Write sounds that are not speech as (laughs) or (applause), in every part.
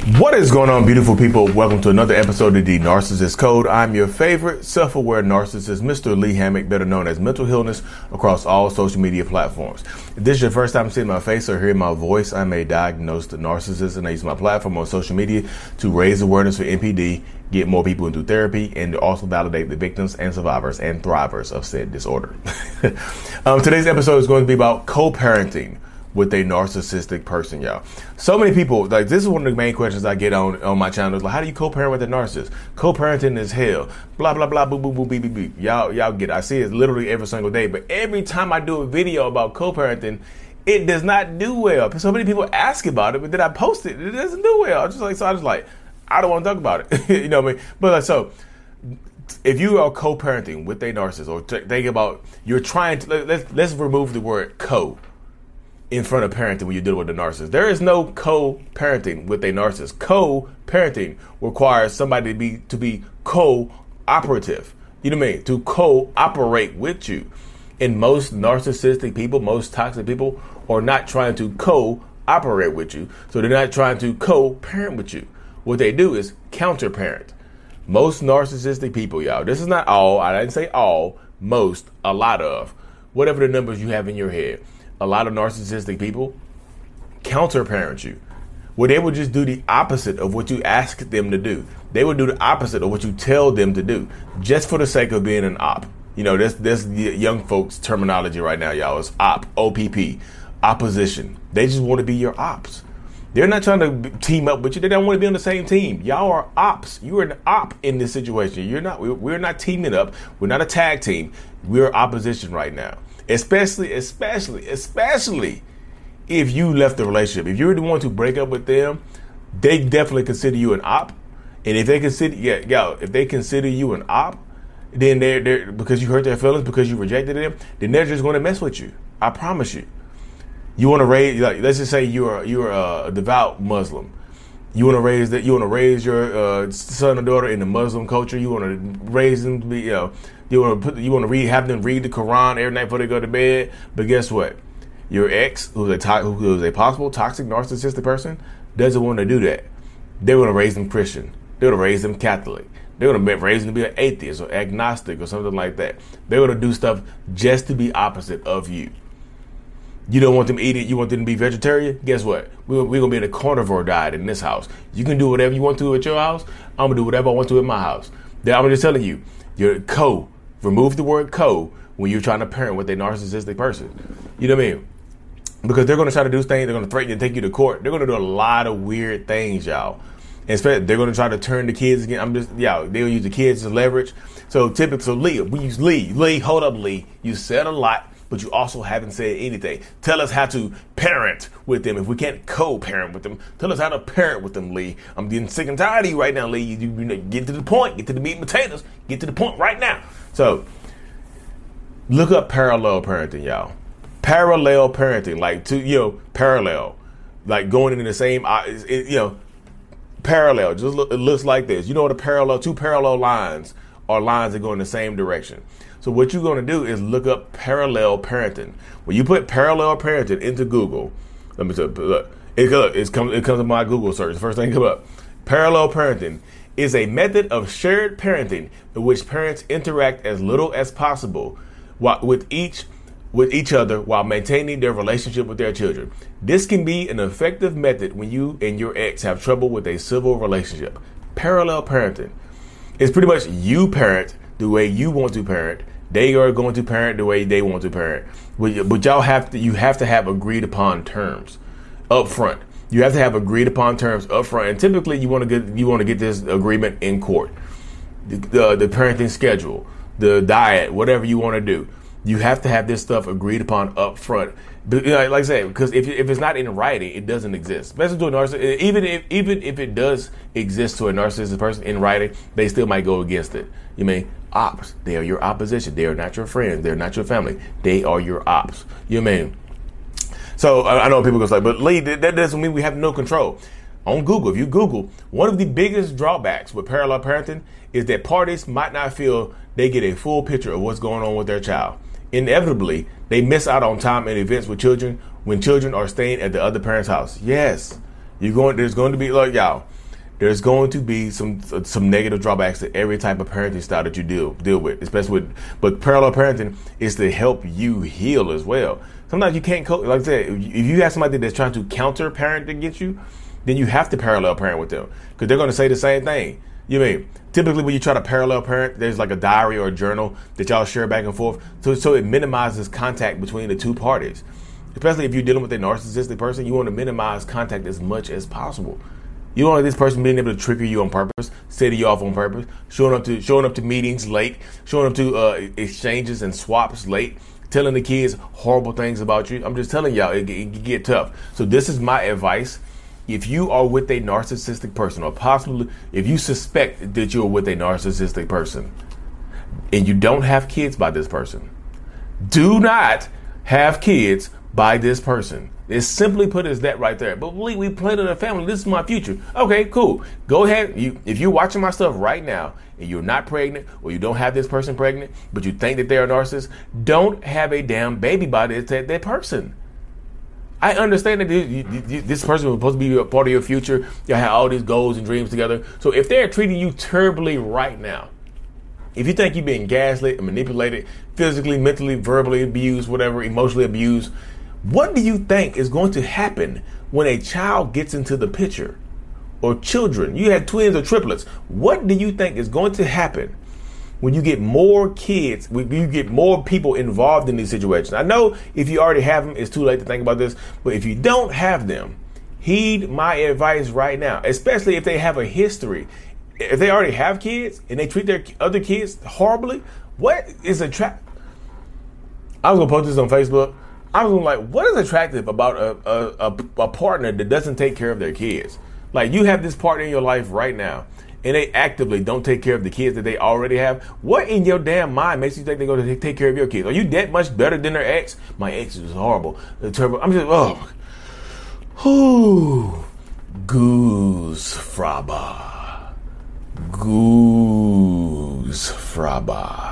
What is going on, beautiful people? Welcome to another episode of The Narcissist Code. I'm your favorite self aware narcissist, Mr. Lee Hammock, better known as Mental Healness, across all social media platforms. If this is your first time seeing my face or hearing my voice, I'm a diagnosed narcissist and I use my platform on social media to raise awareness for NPD, get more people into therapy, and to also validate the victims and survivors and thrivers of said disorder. (laughs) um, today's episode is going to be about co parenting with a narcissistic person, y'all. So many people, like this is one of the main questions I get on on my channel. Is Like, how do you co-parent with a narcissist? Co-parenting is hell. Blah blah blah. Boo boo boo beep beep beep. Y'all y'all get. It. I see it literally every single day. But every time I do a video about co-parenting, it does not do well. So many people ask about it, but then I post it, it doesn't do well. I'm just like so. I just like I don't want to talk about it. (laughs) you know what I mean? But like, so if you are co-parenting with a narcissist, or think about you're trying to let's let's remove the word co in front of parenting when you deal with a narcissist. There is no co-parenting with a narcissist. Co-parenting requires somebody to be to be co-operative. You know what I mean? To co-operate with you. And most narcissistic people, most toxic people, are not trying to co-operate with you. So they're not trying to co-parent with you. What they do is counter-parent. Most narcissistic people, y'all. This is not all. I didn't say all. Most, a lot of, whatever the numbers you have in your head a lot of narcissistic people counter parent you, where they would just do the opposite of what you ask them to do. They would do the opposite of what you tell them to do, just for the sake of being an op. You know, this this young folks terminology right now, y'all is op, OPP, opposition. They just want to be your ops. They're not trying to team up with you. They don't want to be on the same team. Y'all are ops. You are an op in this situation. You're not. We're not teaming up. We're not a tag team. We're opposition right now especially, especially, especially if you left the relationship. If you're the one to break up with them, they definitely consider you an op. And if they consider, yeah, yo, if they consider you an op, then they're, they're because you hurt their feelings because you rejected them, then they're just going to mess with you. I promise you. You want to raise, like, let's just say you're you're a devout Muslim. You want to raise that. You want to raise your uh, son or daughter in the Muslim culture. You want to raise them to be, you know, you want to put, you want to read, have them read the Quran every night before they go to bed. But guess what? Your ex, who's a to- who's a possible toxic narcissistic person, doesn't want to do that. They're going to raise them Christian. They're going to raise them Catholic. They're going to raise them to be an atheist or agnostic or something like that. They're going to do stuff just to be opposite of you. You don't want them to eat it. You want them to be vegetarian. Guess what? We're, we're gonna be in a carnivore diet in this house. You can do whatever you want to at your house. I'm gonna do whatever I want to at my house. I'm just telling you, your co Remove the word co when you're trying to parent with a narcissistic person. You know what I mean? Because they're going to try to do things. They're going to threaten to take you to court. They're going to do a lot of weird things, y'all. And they're going to try to turn the kids again. I'm just, y'all, they'll use the kids as leverage. So typically, so Lee, we use Lee. Lee, hold up, Lee. You said a lot but you also haven't said anything. Tell us how to parent with them. If we can't co-parent with them, tell us how to parent with them, Lee. I'm getting sick and tired of you right now, Lee. You, you, you get to the point. Get to the meat and potatoes. Get to the point right now. So look up parallel parenting, y'all. Parallel parenting, like to you know, parallel, like going in the same, it, you know, parallel. Just look, it looks like this. You know what a parallel? Two parallel lines are lines that go in the same direction. So what you're going to do is look up parallel parenting. When you put parallel parenting into Google, let me tell you, look, it, comes it comes up my Google search. The first thing come up. Parallel parenting is a method of shared parenting in which parents interact as little as possible with each with each other while maintaining their relationship with their children. This can be an effective method when you and your ex have trouble with a civil relationship. Parallel parenting is pretty much you parent the way you want to parent. They are going to parent the way they want to parent. But, but y'all have to you have to have agreed upon terms up front. You have to have agreed upon terms up front, and typically you want to get you want to get this agreement in court. The, the, the parenting schedule, the diet, whatever you want to do, you have to have this stuff agreed upon up front. But, you know, like I said, because if, if it's not in writing, it doesn't exist. Especially to a narcissist, even if even if it does exist to a narcissistic person in writing, they still might go against it. You mean ops? They are your opposition. They are not your friends. They're not your family. They are your ops. You mean? So I, I know people go like, but Lee, that, that doesn't mean we have no control. On Google, if you Google, one of the biggest drawbacks with parallel parenting is that parties might not feel they get a full picture of what's going on with their child inevitably they miss out on time and events with children when children are staying at the other parent's house. Yes, you're going. There's going to be like y'all. There's going to be some some negative drawbacks to every type of parenting style that you deal deal with, especially with. But parallel parenting is to help you heal as well. Sometimes you can't cope. Like I said, if you have somebody that's trying to counter parent against you, then you have to parallel parent with them because they're going to say the same thing. You mean typically when you try to parallel parent, there's like a diary or a journal that y'all share back and forth, so so it minimizes contact between the two parties. Especially if you're dealing with a narcissistic person, you want to minimize contact as much as possible. You don't want this person being able to trigger you on purpose, setting you off on purpose, showing up to showing up to meetings late, showing up to uh, exchanges and swaps late, telling the kids horrible things about you. I'm just telling y'all, it, it, it get tough. So this is my advice if you are with a narcissistic person, or possibly if you suspect that you're with a narcissistic person, and you don't have kids by this person, do not have kids by this person. It's simply put as that right there. But we, we plan in a family. This is my future. Okay, cool. Go ahead. You, if you're watching my stuff right now and you're not pregnant or you don't have this person pregnant, but you think that they're a narcissist, don't have a damn baby by that, that person. I understand that this person was supposed to be a part of your future. You have all these goals and dreams together. So if they're treating you terribly right now, if you think you're being gaslit and manipulated, physically, mentally, verbally abused, whatever, emotionally abused, what do you think is going to happen when a child gets into the picture? Or children, you had twins or triplets. What do you think is going to happen when you get more kids, when you get more people involved in these situations. I know if you already have them, it's too late to think about this, but if you don't have them, heed my advice right now, especially if they have a history. If they already have kids and they treat their other kids horribly, what is attract? I was gonna post this on Facebook. I was like, what is attractive about a, a, a, a partner that doesn't take care of their kids? Like you have this partner in your life right now and they actively don't take care of the kids that they already have, what in your damn mind makes you think they're going to take care of your kids? Are you that much better than their ex? My ex is horrible. The turbo. I'm just oh, whoo, goosfraba, goose fraba.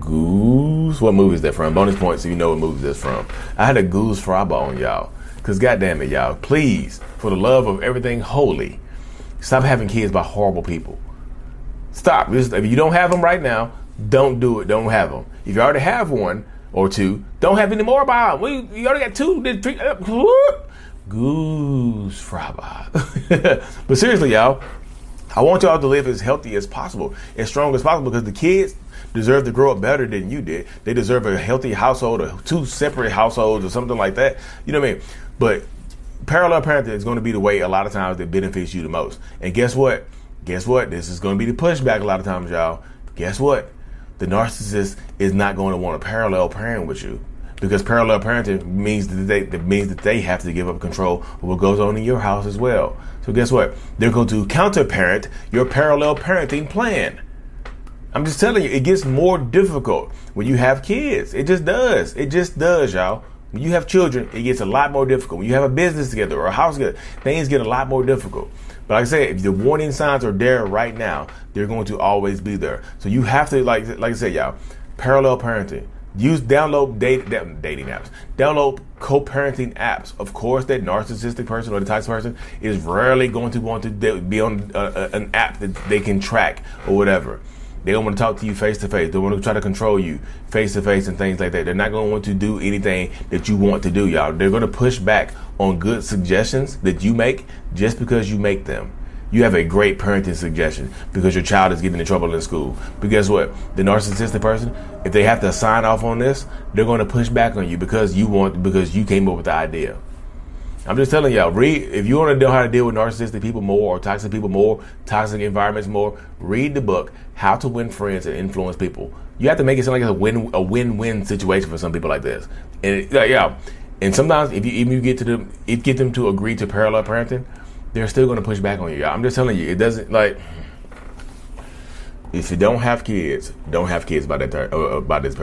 Goose. What movie is that from? Bonus points if you know what movie that's from. I had a goosfraba on y'all. Cause goddamn it, y'all, please, for the love of everything holy, Stop having kids by horrible people. Stop. If you don't have them right now, don't do it. Don't have them. If you already have one or two, don't have any more by them. We, you already got two. Did Three, uh, (laughs) goosfraba. (laughs) but seriously, y'all, I want y'all to live as healthy as possible, as strong as possible, because the kids deserve to grow up better than you did. They deserve a healthy household or two separate households or something like that. You know what I mean? But parallel parenting is going to be the way a lot of times that benefits you the most. And guess what? Guess what? This is going to be the pushback a lot of times, y'all. Guess what? The narcissist is not going to want to parallel parent with you because parallel parenting means that they that means that they have to give up control of what goes on in your house as well. So guess what? They're going to counter parent your parallel parenting plan. I'm just telling you, it gets more difficult when you have kids. It just does. It just does, y'all. When you have children, it gets a lot more difficult. When you have a business together or a house together, things get a lot more difficult. But like I said, if the warning signs are there right now, they're going to always be there. So you have to, like, like I said, y'all, parallel parenting. Use download date, dating apps. Download co-parenting apps. Of course, that narcissistic person or the of person is rarely going to want to be on a, a, an app that they can track or whatever. They don't want to talk to you face to face. They want to try to control you face to face and things like that. They're not going to want to do anything that you want to do, y'all. They're going to push back on good suggestions that you make just because you make them. You have a great parenting suggestion because your child is getting in trouble in school. But guess what? The narcissistic person, if they have to sign off on this, they're going to push back on you because you want because you came up with the idea. I'm just telling y'all, read if you want to know how to deal with narcissistic people more or toxic people more, toxic environments more, read the book How to Win Friends and Influence People. You have to make it sound like it's a win a win-win situation for some people like this. And yeah, And sometimes if you even you get to them, if get them to agree to parallel parenting, they're still going to push back on you. I'm just telling you, it doesn't like. If you don't have kids, don't have kids by that ter- uh, by this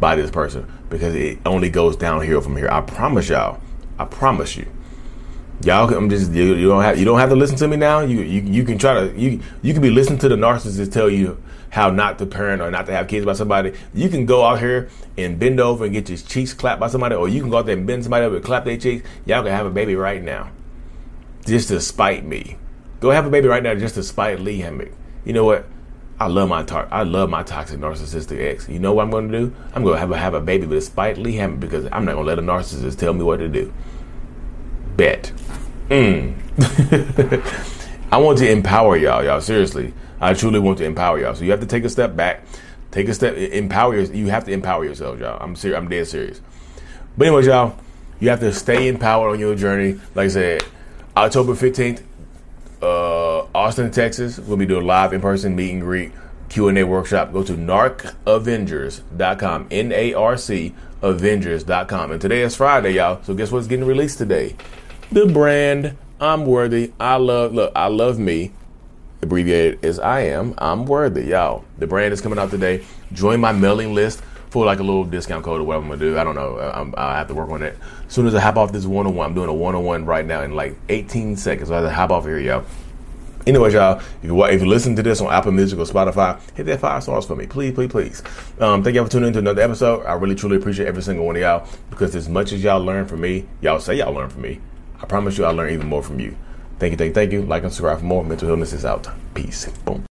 by this person because it only goes downhill from here. I promise y'all. I promise you. Y'all, I'm just you, you, don't have you don't have to listen to me now. You you, you can try to you you can be listening to the narcissist tell you how not to parent or not to have kids by somebody. You can go out here and bend over and get your cheeks clapped by somebody, or you can go out there and bend somebody over and clap their cheeks. Y'all can have a baby right now, just to spite me. Go have a baby right now just to spite Lee Hammock. You know what? I love my tar- I love my toxic narcissistic ex. You know what I'm going to do? I'm going to have a, have a baby with spite Lee Hammock because I'm not going to let a narcissist tell me what to do. Bet. Mm. (laughs) I want to empower y'all, y'all. Seriously, I truly want to empower y'all. So you have to take a step back, take a step, empower. You have to empower yourselves, y'all. I'm serious. I'm dead serious. But anyways, y'all, you have to stay empowered on your journey. Like I said, October 15th, uh, Austin, Texas. We'll be doing live in person meet and greet Q and A workshop. Go to narcavengers.com. N A R C Avengers.com. And today is Friday, y'all. So guess what's getting released today? The brand I'm worthy. I love look, I love me. Abbreviated as I am. I'm worthy, y'all. The brand is coming out today. Join my mailing list for like a little discount code or whatever I'm gonna do. I don't know. I'm, i have to work on it. As soon as I hop off this one on one, I'm doing a one on one right now in like 18 seconds. So I have to hop off here, y'all. Anyways, y'all, if you if you listen to this on Apple Music or Spotify, hit that five stars for me, please, please, please. Um, thank y'all for tuning in to another episode. I really truly appreciate every single one of y'all because as much as y'all learn from me, y'all say y'all learn from me. I promise you, I'll learn even more from you. Thank you, thank you, thank you. Like and subscribe for more. Mental Healness is out. Peace. Boom.